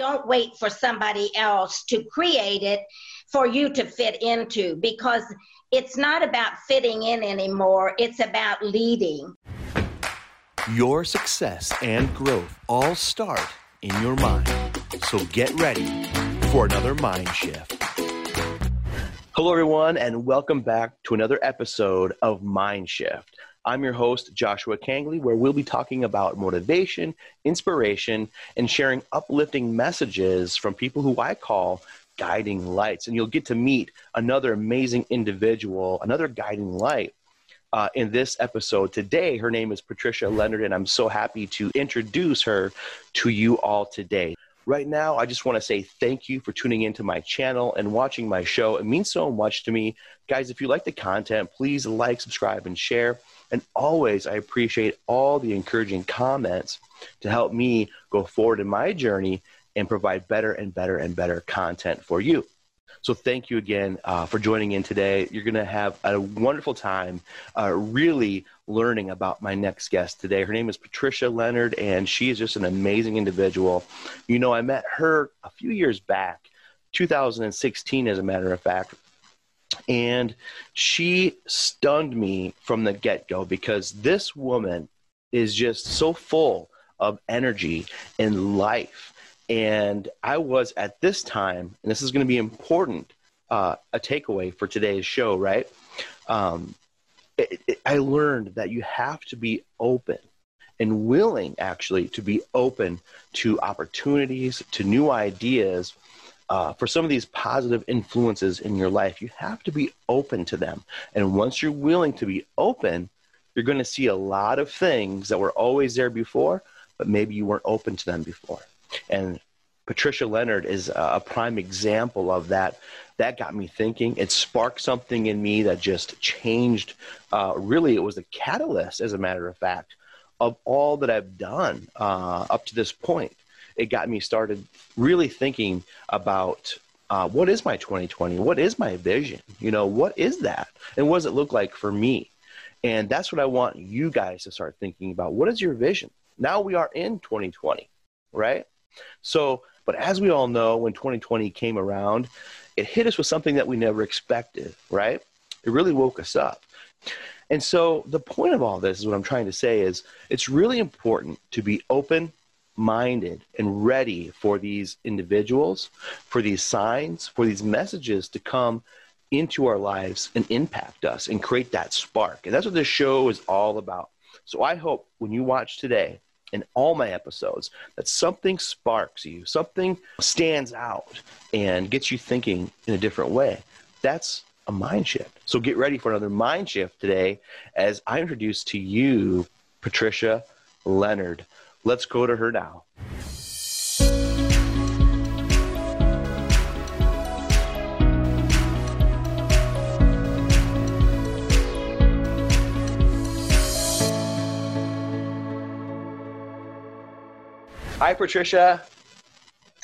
don't wait for somebody else to create it for you to fit into because it's not about fitting in anymore, it's about leading. Your success and growth all start in your mind. So get ready for another mind shift. Hello, everyone, and welcome back to another episode of Mind Shift. I'm your host, Joshua Kangley, where we'll be talking about motivation, inspiration, and sharing uplifting messages from people who I call guiding lights. And you'll get to meet another amazing individual, another guiding light. Uh, in this episode today. Her name is Patricia Leonard, and I'm so happy to introduce her to you all today. Right now, I just want to say thank you for tuning into my channel and watching my show. It means so much to me. Guys, if you like the content, please like, subscribe, and share. And always, I appreciate all the encouraging comments to help me go forward in my journey and provide better and better and better content for you. So thank you again uh, for joining in today. You're going to have a wonderful time uh, really learning about my next guest today. Her name is Patricia Leonard, and she is just an amazing individual. You know, I met her a few years back, 2016, as a matter of fact. And she stunned me from the get go because this woman is just so full of energy and life and I was at this time, and this is going to be important, uh, a takeaway for today's show, right? Um, it, it, I learned that you have to be open and willing, actually, to be open to opportunities, to new ideas. Uh, for some of these positive influences in your life, you have to be open to them. And once you're willing to be open, you're going to see a lot of things that were always there before, but maybe you weren't open to them before. And Patricia Leonard is a prime example of that. That got me thinking. It sparked something in me that just changed. Uh, really, it was the catalyst, as a matter of fact, of all that I've done uh, up to this point. It got me started really thinking about uh, what is my 2020? What is my vision? You know, what is that? And what does it look like for me? And that's what I want you guys to start thinking about. What is your vision? Now we are in 2020, right? So, but as we all know, when 2020 came around, it hit us with something that we never expected, right? It really woke us up. And so, the point of all this is what I'm trying to say is it's really important to be open minded and ready for these individuals, for these signs, for these messages to come into our lives and impact us and create that spark. And that's what this show is all about. So I hope when you watch today in all my episodes that something sparks you, something stands out and gets you thinking in a different way. That's a mind shift. So get ready for another mind shift today as I introduce to you Patricia Leonard. Let's go to her now. Hi, Patricia.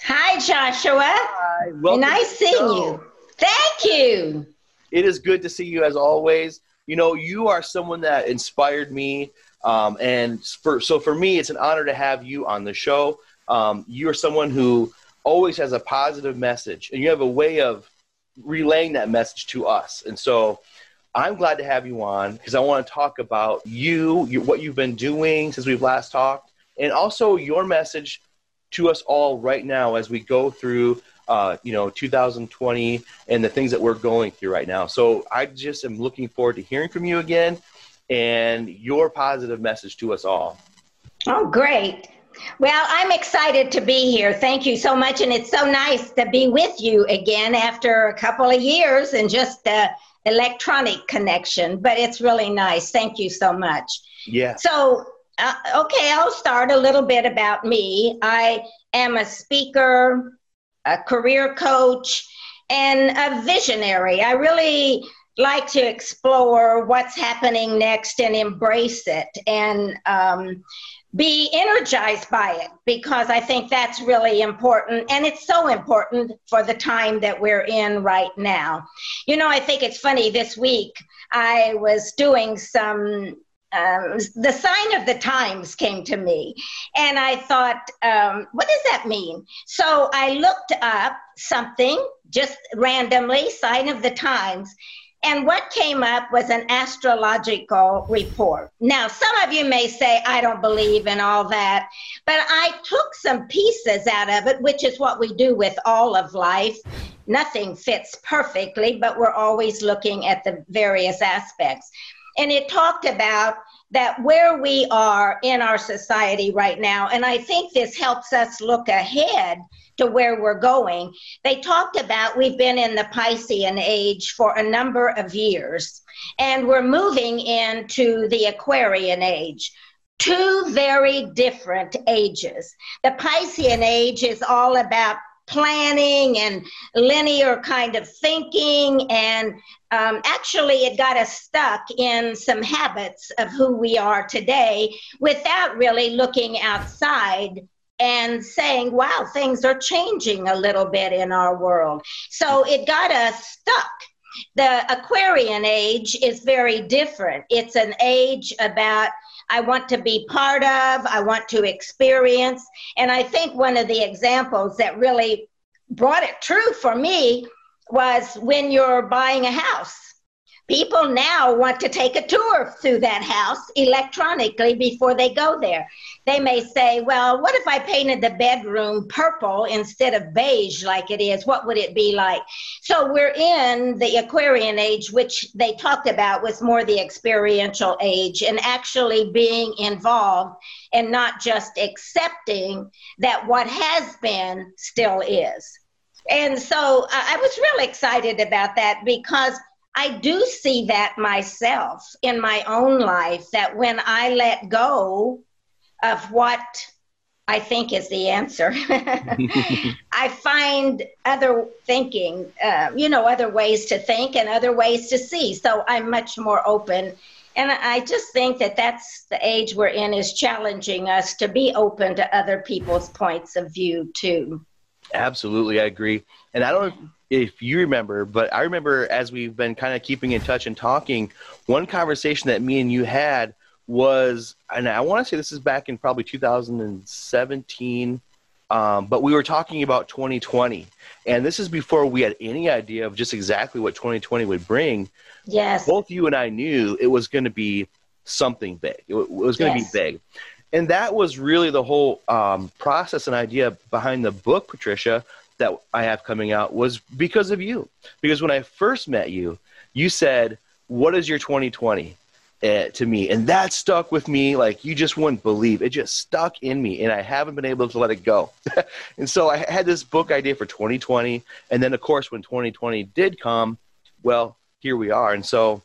Hi, Joshua. Hi. nice seeing you. Thank you. It is good to see you as always. You know, you are someone that inspired me. Um, and for, so for me, it's an honor to have you on the show. Um, you're someone who always has a positive message, and you have a way of relaying that message to us. And so I'm glad to have you on because I want to talk about you, you, what you've been doing since we've last talked, and also your message to us all right now as we go through uh, you know 2020 and the things that we're going through right now so i just am looking forward to hearing from you again and your positive message to us all. Oh great. Well i'm excited to be here. Thank you so much and it's so nice to be with you again after a couple of years and just the electronic connection but it's really nice. Thank you so much. Yeah. So uh, okay, I'll start a little bit about me. I am a speaker, a career coach, and a visionary. I really like to explore what's happening next and embrace it and um, be energized by it because I think that's really important. And it's so important for the time that we're in right now. You know, I think it's funny this week I was doing some um, the sign of the times came to me. And I thought, um, what does that mean? So I looked up something just randomly, sign of the times. And what came up was an astrological report. Now, some of you may say, I don't believe in all that, but I took some pieces out of it, which is what we do with all of life. Nothing fits perfectly, but we're always looking at the various aspects. And it talked about that where we are in our society right now, and I think this helps us look ahead to where we're going. They talked about we've been in the Piscean age for a number of years, and we're moving into the Aquarian age. Two very different ages. The Piscean age is all about planning and linear kind of thinking. And um, actually, it got us stuck in some habits of who we are today without really looking outside and saying, wow, things are changing a little bit in our world. So it got us stuck. The Aquarian age is very different. It's an age about I want to be part of, I want to experience. And I think one of the examples that really brought it true for me was when you're buying a house People now want to take a tour through that house electronically before they go there. They may say, Well, what if I painted the bedroom purple instead of beige like it is? What would it be like? So we're in the Aquarian age, which they talked about was more the experiential age and actually being involved and not just accepting that what has been still is. And so I was really excited about that because I do see that myself in my own life that when I let go of what I think is the answer, I find other thinking, uh, you know, other ways to think and other ways to see. So I'm much more open. And I just think that that's the age we're in is challenging us to be open to other people's points of view too. Absolutely, I agree. And I don't if you remember, but I remember as we've been kind of keeping in touch and talking, one conversation that me and you had was, and I want to say this is back in probably 2017, um, but we were talking about 2020. And this is before we had any idea of just exactly what 2020 would bring. Yes. Both you and I knew it was going to be something big, it, it was going to yes. be big. And that was really the whole um, process and idea behind the book, Patricia, that I have coming out was because of you. Because when I first met you, you said, What is your 2020? Uh, to me and that stuck with me like you just wouldn't believe it just stuck in me and i haven't been able to let it go and so i had this book idea for 2020 and then of course when 2020 did come well here we are and so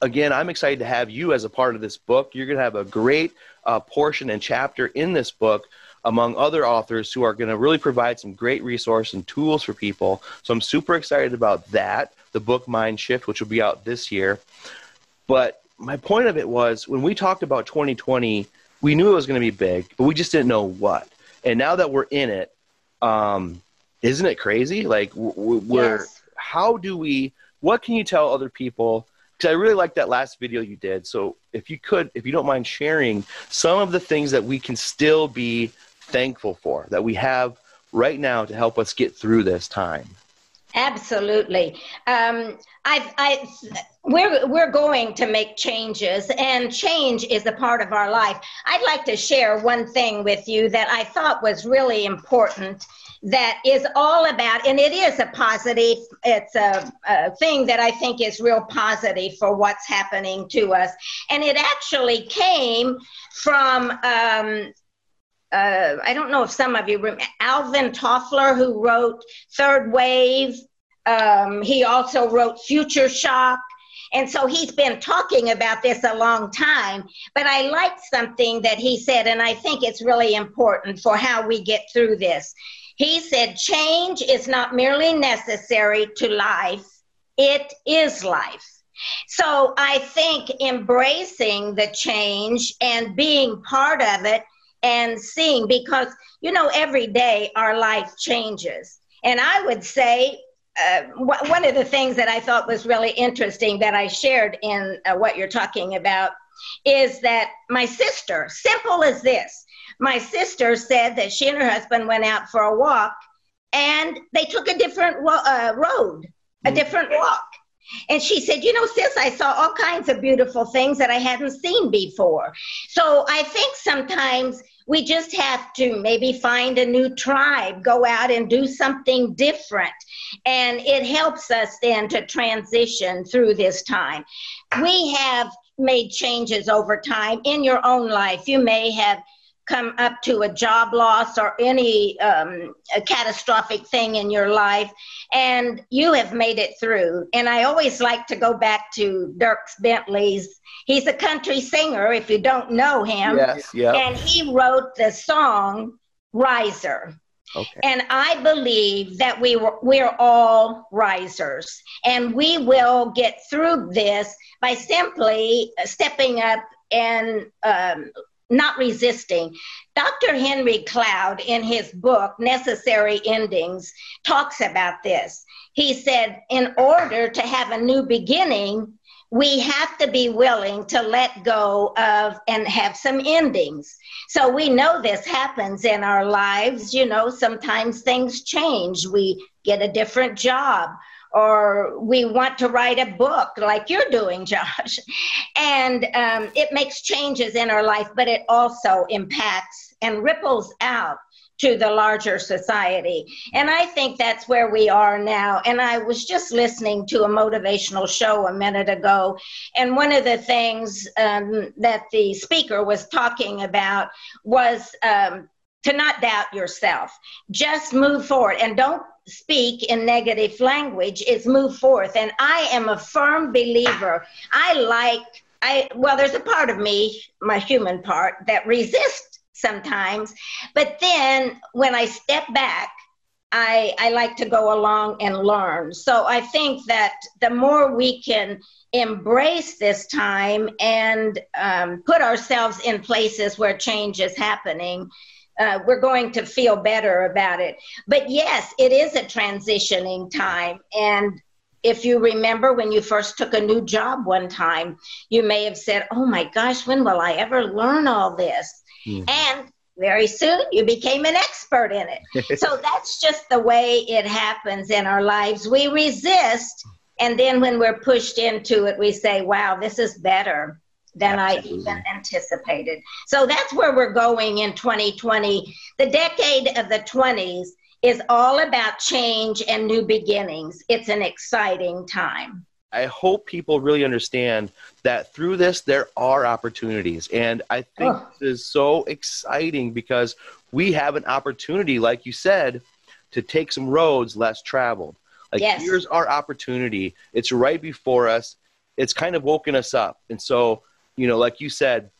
again i'm excited to have you as a part of this book you're going to have a great uh, portion and chapter in this book among other authors who are going to really provide some great resource and tools for people. So I'm super excited about that, the book Mind Shift, which will be out this year. But my point of it was when we talked about 2020, we knew it was going to be big, but we just didn't know what. And now that we're in it, um, isn't it crazy? Like we're, yes. how do we, what can you tell other people because I really like that last video you did. So if you could, if you don't mind sharing some of the things that we can still be thankful for that we have right now to help us get through this time? Absolutely. Um, I, I, we're, we're going to make changes, and change is a part of our life. I'd like to share one thing with you that I thought was really important that is all about, and it is a positive, it's a, a thing that I think is real positive for what's happening to us. And it actually came from um, uh, I don't know if some of you remember Alvin Toffler, who wrote Third Wave. Um, he also wrote Future Shock. And so he's been talking about this a long time. But I liked something that he said, and I think it's really important for how we get through this. He said, Change is not merely necessary to life, it is life. So I think embracing the change and being part of it and seeing because you know every day our life changes and i would say uh, one of the things that i thought was really interesting that i shared in uh, what you're talking about is that my sister, simple as this, my sister said that she and her husband went out for a walk and they took a different uh, road, a mm. different walk. And she said, You know, sis, I saw all kinds of beautiful things that I hadn't seen before. So I think sometimes we just have to maybe find a new tribe, go out and do something different. And it helps us then to transition through this time. We have made changes over time in your own life. You may have come up to a job loss or any um, catastrophic thing in your life, and you have made it through. And I always like to go back to Dierks Bentley's. He's a country singer, if you don't know him. Yes, yeah. And he wrote the song Riser. Okay. And I believe that we were, we're all risers, and we will get through this by simply stepping up and um, not resisting. Dr. Henry Cloud, in his book, Necessary Endings, talks about this. He said, in order to have a new beginning, we have to be willing to let go of and have some endings. So we know this happens in our lives. You know, sometimes things change. We get a different job or we want to write a book like you're doing, Josh. And um, it makes changes in our life, but it also impacts and ripples out to the larger society. And I think that's where we are now. And I was just listening to a motivational show a minute ago. And one of the things um, that the speaker was talking about was um, to not doubt yourself. Just move forward and don't speak in negative language is move forth. And i am a firm believer. I like i well there's a part of me my human part that resists sometimes. But then when i step back I, I like to go along and learn. So I think that the more we can embrace this time and um, put ourselves in places where change is happening, uh, we're going to feel better about it. But yes, it is a transitioning time. And if you remember when you first took a new job one time, you may have said, Oh my gosh, when will I ever learn all this? Mm-hmm. And very soon you became an expert in it. so that's just the way it happens in our lives. We resist, and then when we're pushed into it, we say, Wow, this is better than Absolutely. I even anticipated. So that's where we're going in 2020. The decade of the 20s is all about change and new beginnings. It's an exciting time. I hope people really understand that through this, there are opportunities. And I think oh. this is so exciting because we have an opportunity, like you said, to take some roads less traveled. Like, yes. here's our opportunity. It's right before us. It's kind of woken us up. And so you know, like you said,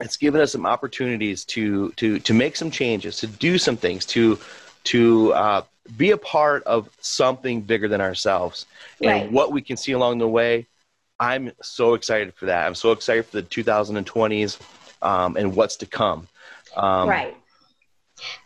it's given us some opportunities to to to make some changes, to do some things, to to uh, be a part of something bigger than ourselves, and right. what we can see along the way. I'm so excited for that. I'm so excited for the 2020s um, and what's to come. Um, right.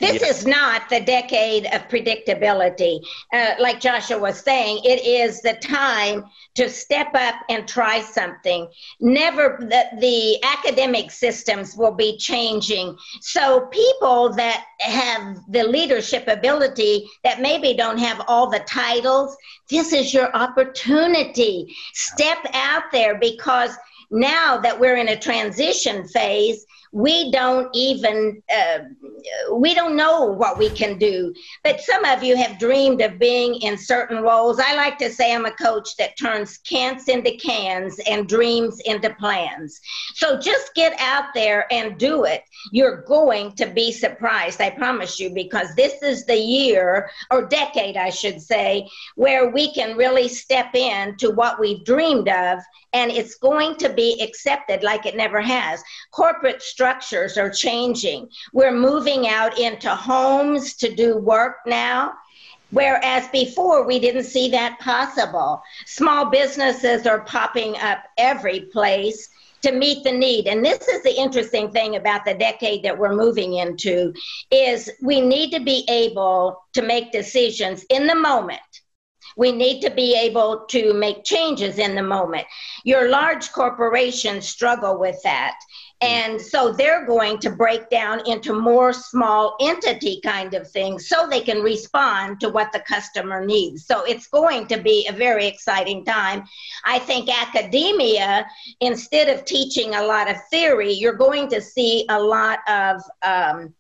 This yeah. is not the decade of predictability. Uh, like Joshua was saying, it is the time to step up and try something. Never, the, the academic systems will be changing. So, people that have the leadership ability that maybe don't have all the titles, this is your opportunity. Step out there because now that we're in a transition phase, we don't even uh, we don't know what we can do. But some of you have dreamed of being in certain roles. I like to say i'm a coach that turns cans into cans and dreams into plans. So just get out there and do it. You're going to be surprised i promise you because this is the year or decade i should say where we can really step in to what we've dreamed of and it's going to be accepted like it never has. Corporate structures are changing. We're moving out into homes to do work now. Whereas before we didn't see that possible. Small businesses are popping up every place to meet the need. And this is the interesting thing about the decade that we're moving into is we need to be able to make decisions in the moment We need to be able to make changes in the moment. Your large corporations struggle with that. And so they're going to break down into more small entity kind of things so they can respond to what the customer needs. So it's going to be a very exciting time. I think academia, instead of teaching a lot of theory, you're going to see a lot of um,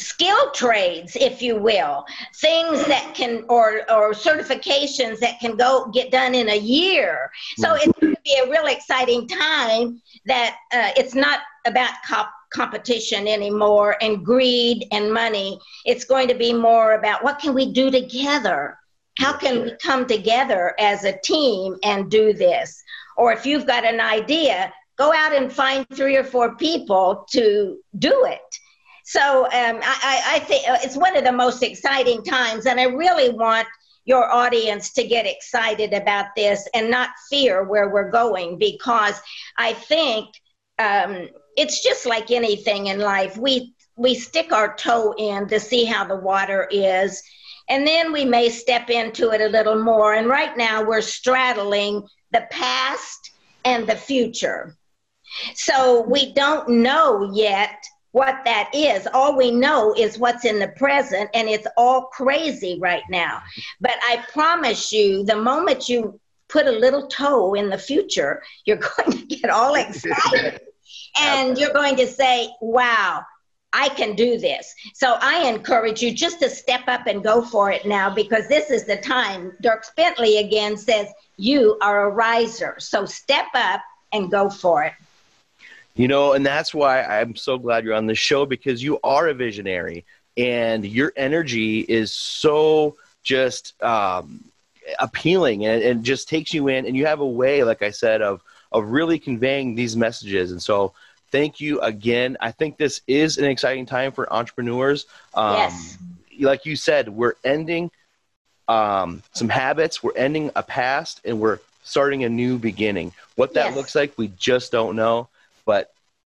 skill trades if you will things that can or or certifications that can go get done in a year. So mm. it's going to be a real exciting time that uh, it's not about cop- competition anymore and greed and money. It's going to be more about what can we do together? How can we come together as a team and do this? Or if you've got an idea go out and find three or four people to do it so um, I, I think uh, it's one of the most exciting times, and I really want your audience to get excited about this and not fear where we're going because I think um, it's just like anything in life. We we stick our toe in to see how the water is, and then we may step into it a little more. And right now we're straddling the past and the future. So we don't know yet what that is. All we know is what's in the present, and it's all crazy right now. But I promise you, the moment you put a little toe in the future, you're going to get all excited. and you're going to say, wow, I can do this. So I encourage you just to step up and go for it now because this is the time. Dirk Bentley again says, You are a riser. So step up and go for it. You know, and that's why I'm so glad you're on the show because you are a visionary and your energy is so just um, appealing and, and just takes you in and you have a way, like I said, of of really conveying these messages. And so thank you again. I think this is an exciting time for entrepreneurs. Um, yes. Like you said, we're ending um, some habits, we're ending a past, and we're starting a new beginning. What that yes. looks like, we just don't know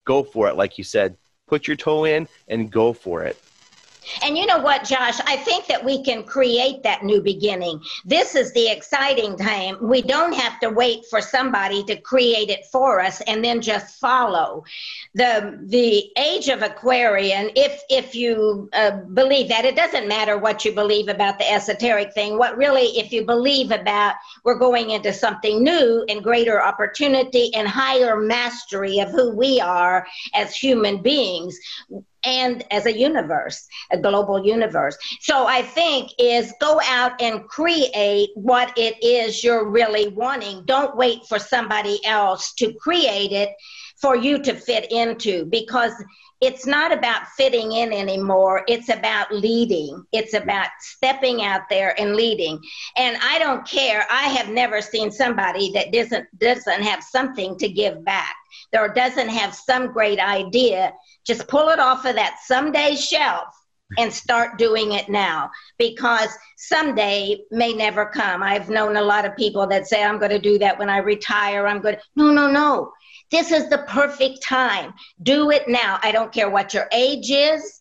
go for it. Like you said, put your toe in and go for it. And you know what, Josh? I think that we can create that new beginning. This is the exciting time. We don't have to wait for somebody to create it for us and then just follow. The the age of Aquarian, if if you uh, believe that, it doesn't matter what you believe about the esoteric thing. What really, if you believe about we're going into something new and greater opportunity and higher mastery of who we are as human beings, and as a universe, a global universe. So I think is go out and create what it is you're really wanting. Don't wait for somebody else to create it for you to fit into because it's not about fitting in anymore. It's about leading. It's about stepping out there and leading. And I don't care. I have never seen somebody that doesn't doesn't have something to give back or doesn't have some great idea just pull it off of that someday shelf and start doing it now because someday may never come. I've known a lot of people that say, I'm going to do that when I retire. I'm going to, no, no, no. This is the perfect time. Do it now. I don't care what your age is.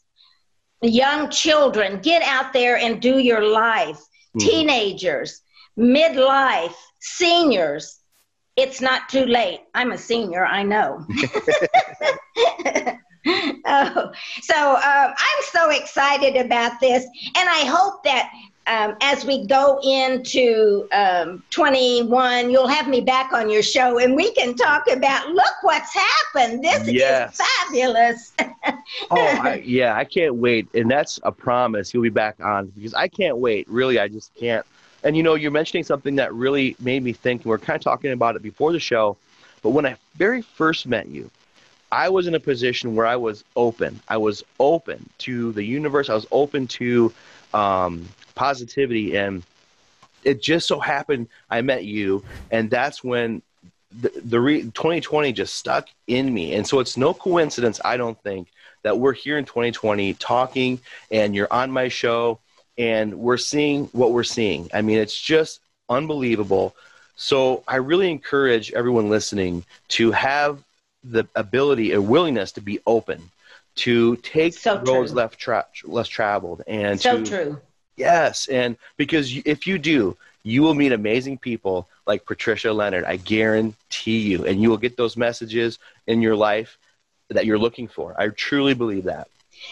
Young children, get out there and do your life. Mm-hmm. Teenagers, midlife, seniors. It's not too late. I'm a senior, I know. oh, so um, I'm so excited about this, and I hope that um, as we go into um, 21, you'll have me back on your show and we can talk about look what's happened. This yes. is fabulous. oh, I, yeah, I can't wait. And that's a promise. You'll be back on because I can't wait. Really, I just can't. And you know, you're mentioning something that really made me think, and we we're kind of talking about it before the show. But when I very first met you, I was in a position where I was open. I was open to the universe. I was open to um, positivity, and it just so happened I met you, and that's when the, the re- 2020 just stuck in me. And so it's no coincidence, I don't think, that we're here in 2020 talking, and you're on my show, and we're seeing what we're seeing. I mean, it's just unbelievable. So I really encourage everyone listening to have the ability and willingness to be open to take so roads left tra- less traveled and so to, true yes and because if you do you will meet amazing people like Patricia Leonard. I guarantee you. And you will get those messages in your life that you're looking for. I truly believe that.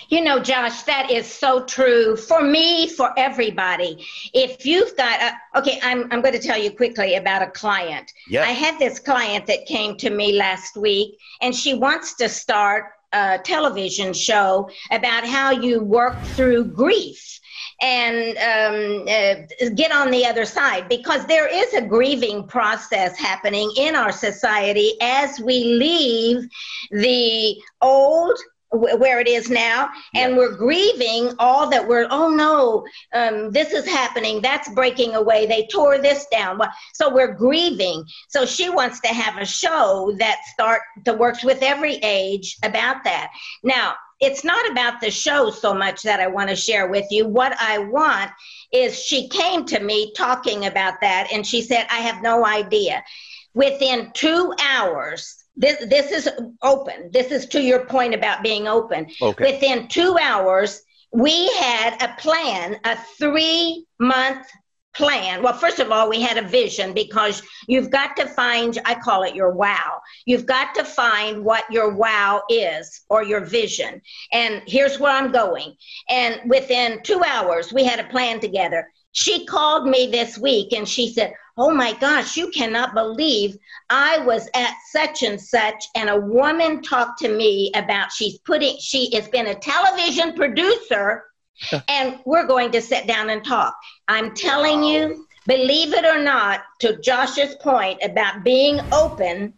You know, Josh, that is so true for me, for everybody. If you've got, a, okay, I'm, I'm going to tell you quickly about a client. Yeah. I had this client that came to me last week, and she wants to start a television show about how you work through grief and um, uh, get on the other side because there is a grieving process happening in our society as we leave the old where it is now and we're grieving all that we're oh no um, this is happening that's breaking away they tore this down. So we're grieving. So she wants to have a show that start that works with every age about that. Now it's not about the show so much that i want to share with you what i want is she came to me talking about that and she said i have no idea within two hours this this is open. This is to your point about being open. Okay. Within two hours, we had a plan, a three month plan. Well, first of all, we had a vision because you've got to find, I call it your wow. You've got to find what your wow is or your vision. And here's where I'm going. And within two hours, we had a plan together. She called me this week and she said, Oh my gosh, you cannot believe I was at such and such, and a woman talked to me about she's putting, she has been a television producer, and we're going to sit down and talk. I'm telling you, believe it or not, to Josh's point about being open,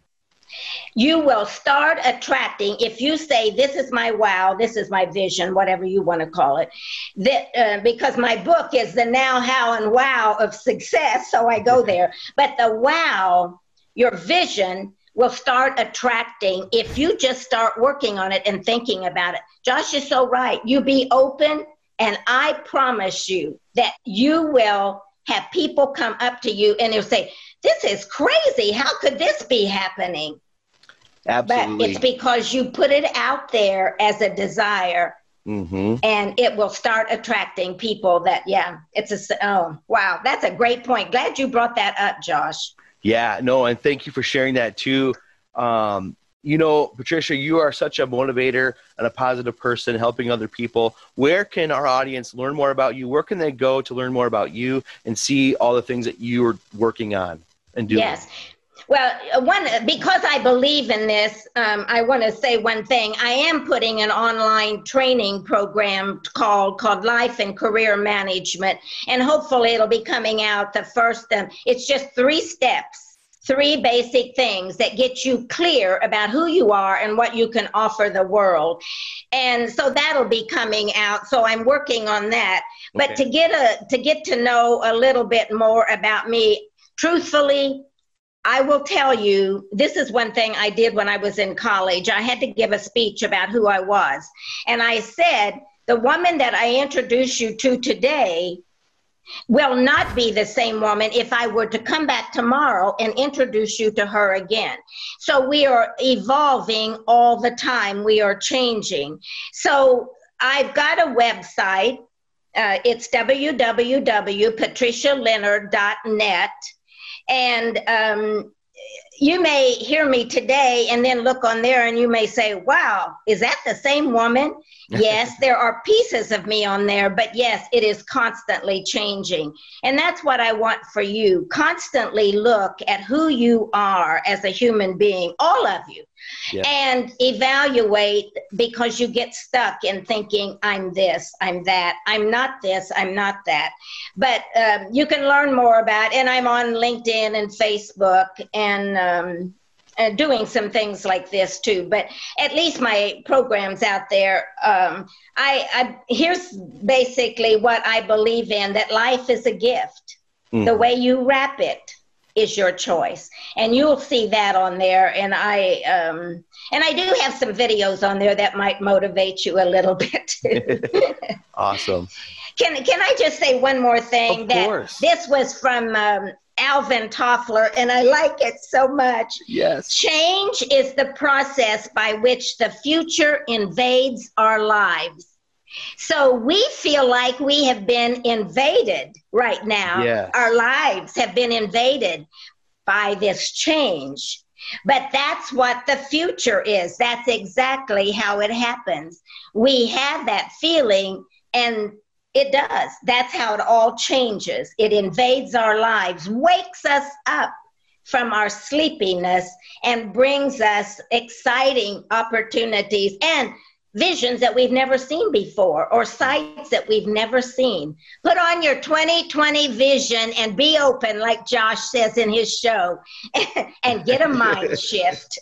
you will start attracting if you say this is my wow this is my vision whatever you want to call it that uh, because my book is the now how and wow of success so i go there. But the wow your vision will start attracting if you just start working on it and thinking about it. Josh is so right. You be open and i promise you that you will have people come up to you and they'll say this is crazy. How could this be happening? Absolutely. But it's because you put it out there as a desire. Mm-hmm. And it will start attracting people that, yeah, it's a, oh, wow, that's a great point. Glad you brought that up, Josh. Yeah, no, and thank you for sharing that too. Um, you know, Patricia, you are such a motivator and a positive person helping other people. Where can our audience learn more about you? Where can they go to learn more about you and see all the things that you are working on? and do yes well one because i believe in this um, i want to say one thing i am putting an online training program called called life and career management and hopefully it'll be coming out the first um, it's just three steps three basic things that get you clear about who you are and what you can offer the world. And so that'll be coming out. So I'm working on that. Okay. But to get a to get to know a little bit more about me, truthfully, I will tell you, this is one thing I did when I was in college. I had to give a speech about who I was. And I said, the woman that I introduce you to today will not be the same woman if I were to come back tomorrow and introduce you to her again. So we are evolving all the time, we are changing. So I've got a website. Uh, it's www.patricialeonard.net and um, you may hear me today and then look on there and you may say, wow, is that the same woman? yes, there are pieces of me on there, but yes, it is constantly changing. And that's what I want for you. Constantly look at who you are as a human being, all of you, yeah. and evaluate because you get stuck in thinking, I'm this, I'm that, I'm not this, I'm not that. But um, you can learn more about, and I'm on LinkedIn and Facebook and um, uh, doing some things like this too. But at least my programs out there, um, I, I here's basically what I believe in: that life is a gift. Mm. The way you wrap it is your choice, and you'll see that on there. And I um, and I do have some videos on there that might motivate you a little bit. awesome. Can can I just say one more thing? Of that course. This was from um, Alvin Toffler, and I like it so much. Yes. Change is the process by which the future invades our lives. So we feel like we have been invaded right now. Our lives have been invaded by this change. But that's what the future is. That's exactly how it happens. We have that feeling, and it does. That's how it all changes. It invades our lives, wakes us up from our sleepiness, and brings us exciting opportunities and visions that we've never seen before or sights that we've never seen. Put on your 2020 vision and be open, like Josh says in his show, and get a mind shift.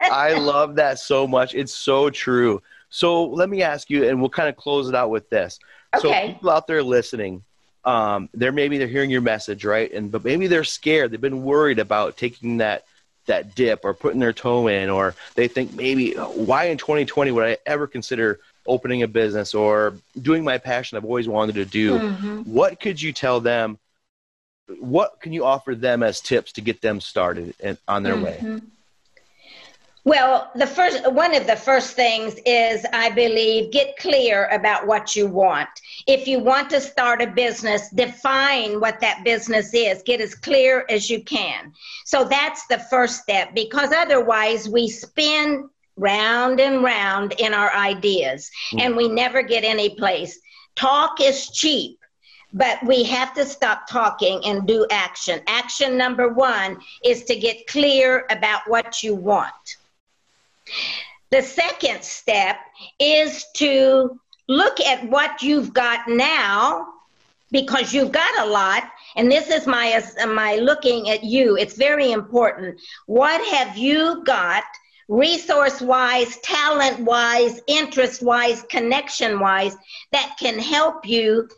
I love that so much. It's so true. So let me ask you, and we'll kind of close it out with this. Okay. So people out there listening, um, they're maybe they're hearing your message, right? And but maybe they're scared. They've been worried about taking that that dip or putting their toe in, or they think maybe why in 2020 would I ever consider opening a business or doing my passion I've always wanted to do? Mm-hmm. What could you tell them? What can you offer them as tips to get them started and on their way? Mm-hmm. Well, the first one of the first things is I believe get clear about what you want. If you want to start a business, define what that business is. Get as clear as you can. So that's the first step because otherwise we spin round and round in our ideas Mm. and we never get any place. Talk is cheap. But we have to stop talking and do action. Action number one is to get clear about what you want. The second step is to look at what you've got now because you've got a lot and this is my my looking at you. It's very important. What have you got resource wise talent wise interest wise connection wise that can help you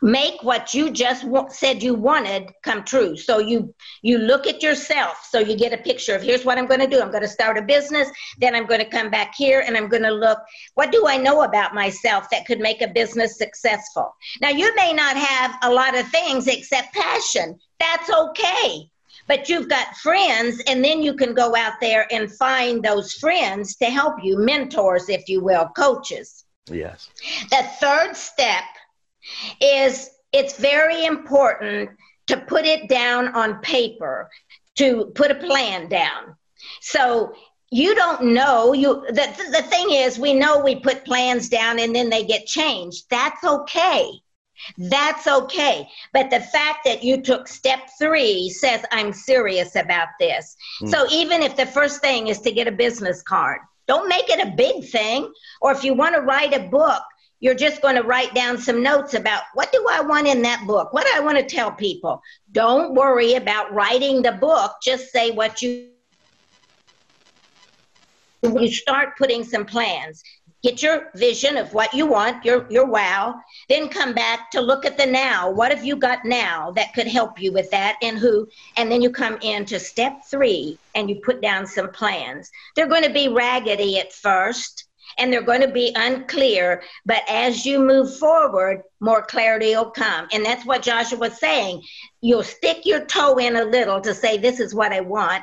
make what you just said you wanted come true. So you you look at yourself. So you get a picture of here's what i'm going to do. I'm going to start a business. Then i'm going to come back here and i'm going to look what do i know about myself that could make a business successful? Now you may not have a lot of things except passion. That's okay. But you've got friends and then you can go out there and find those friends to help you mentors if you will coaches. Yes. the third step is it's very important to put it down on paper, to put a plan down. So you don't know you the, the thing is we know we put plans down and then they get changed. That's okay. That's okay. But the fact that you took step three says, I'm serious about this. Mm. So even if the first thing is to get a business card, don't make it a big thing. Or if you want to write a book, you're just going to write down some notes about what do I want in that book? What do I want to tell people? Don't worry about writing the book. Just say what you you start putting some plans get your vision of what you want your your wow then come back to look at the now what have you got now that could help you with that and who and then you come into step 3 and you put down some plans they're going to be raggedy at first and they're going to be unclear but as you move forward more clarity will come and that's what joshua was saying you'll stick your toe in a little to say this is what i want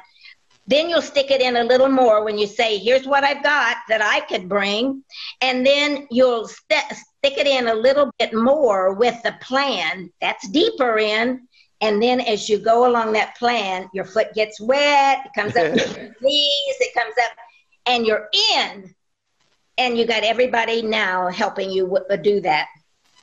then you'll stick it in a little more when you say, here's what I've got that I could bring. And then you'll st- stick it in a little bit more with the plan that's deeper in. And then as you go along that plan, your foot gets wet, it comes up to your knees, it comes up, and you're in. And you got everybody now helping you w- do that.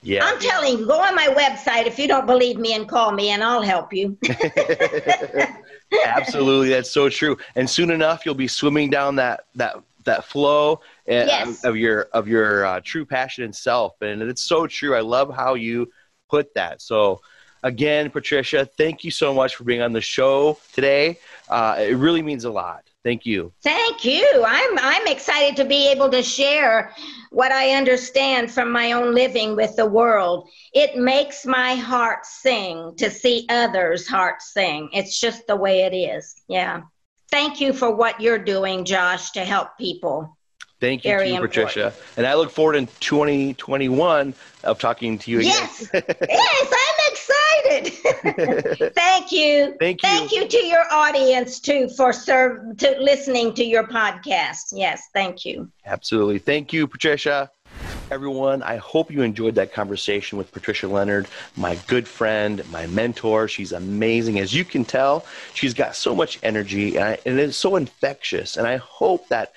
Yeah. I'm telling you, go on my website if you don't believe me and call me, and I'll help you. Absolutely, that's so true. And soon enough, you'll be swimming down that that that flow Yes. of your of your uh, true passion and self. And it's so true. I love how you put that. So, again, Patricia, thank you so much for being on the show today. Uh, it really means a lot. Thank you. Thank you. I'm I'm excited to be able to share what I understand from my own living with the world. It makes my heart sing to see others' hearts sing. It's just the way it is. Yeah. Thank you for what you're doing, Josh, to help people. Thank you, too. Patricia. And I look forward in 2021 of talking to you again. Yes. yes, I'm excited. Thank you. Thank you. Thank you to your audience too for serve to listening to your podcast. Yes, thank you. Absolutely. Thank you, Patricia. everyone. I hope you enjoyed that conversation with Patricia Leonard, my good friend, my mentor. She's amazing. As you can tell, she's got so much energy and, I, and it's so infectious. And I hope that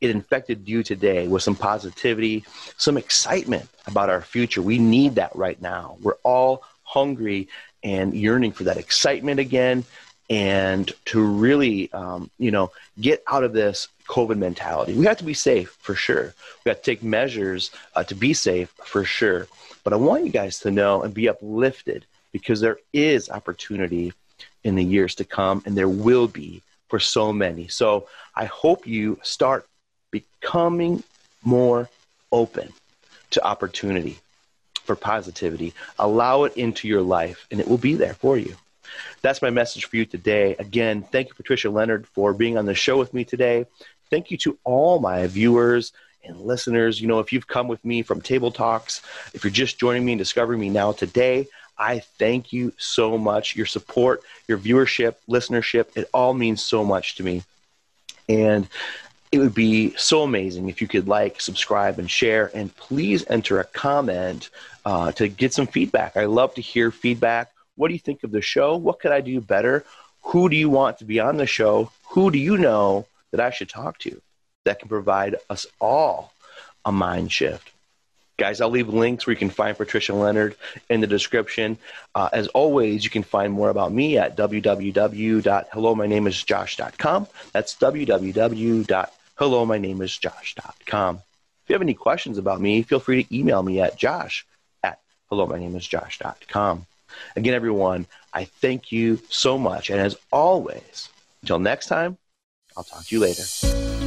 it infected you today with some positivity, some excitement about our future. We need that right now. We're all hungry and yearning for that excitement again and to really, um, you know, get out of this COVID mentality. We have to be safe for sure. We have to take measures uh, to be safe for sure. But I want you guys to know and be uplifted because there is opportunity in the years to come, and there will be for so many. So I hope you start becoming more open to opportunity for positivity. Allow it into your life, and it will be there for you. That's my message for you today. Again, thank you, Patricia Leonard, for being on the show with me today. Thank you to all my viewers and listeners. You know, if you've come with me from Table Talks, if you're just joining me and discovering me now today, I thank you so much. Your support, your viewership, listenership, it all means so much to me. And it would be so amazing if you could like, subscribe, and share. And please enter a comment uh, to get some feedback. I love to hear feedback. What do you think of the show? What could I do better? Who do you want to be on the show? Who do you know that I should talk to that can provide us all a mind shift? Guys, I'll leave links where you can find Patricia Leonard in the description. Uh, as always, you can find more about me at www.hellomynameisjosh.com. That's www hello, my name is josh.com. If you have any questions about me, feel free to email me at josh at hello, my name is josh.com. Again, everyone, I thank you so much. And as always, until next time, I'll talk to you later.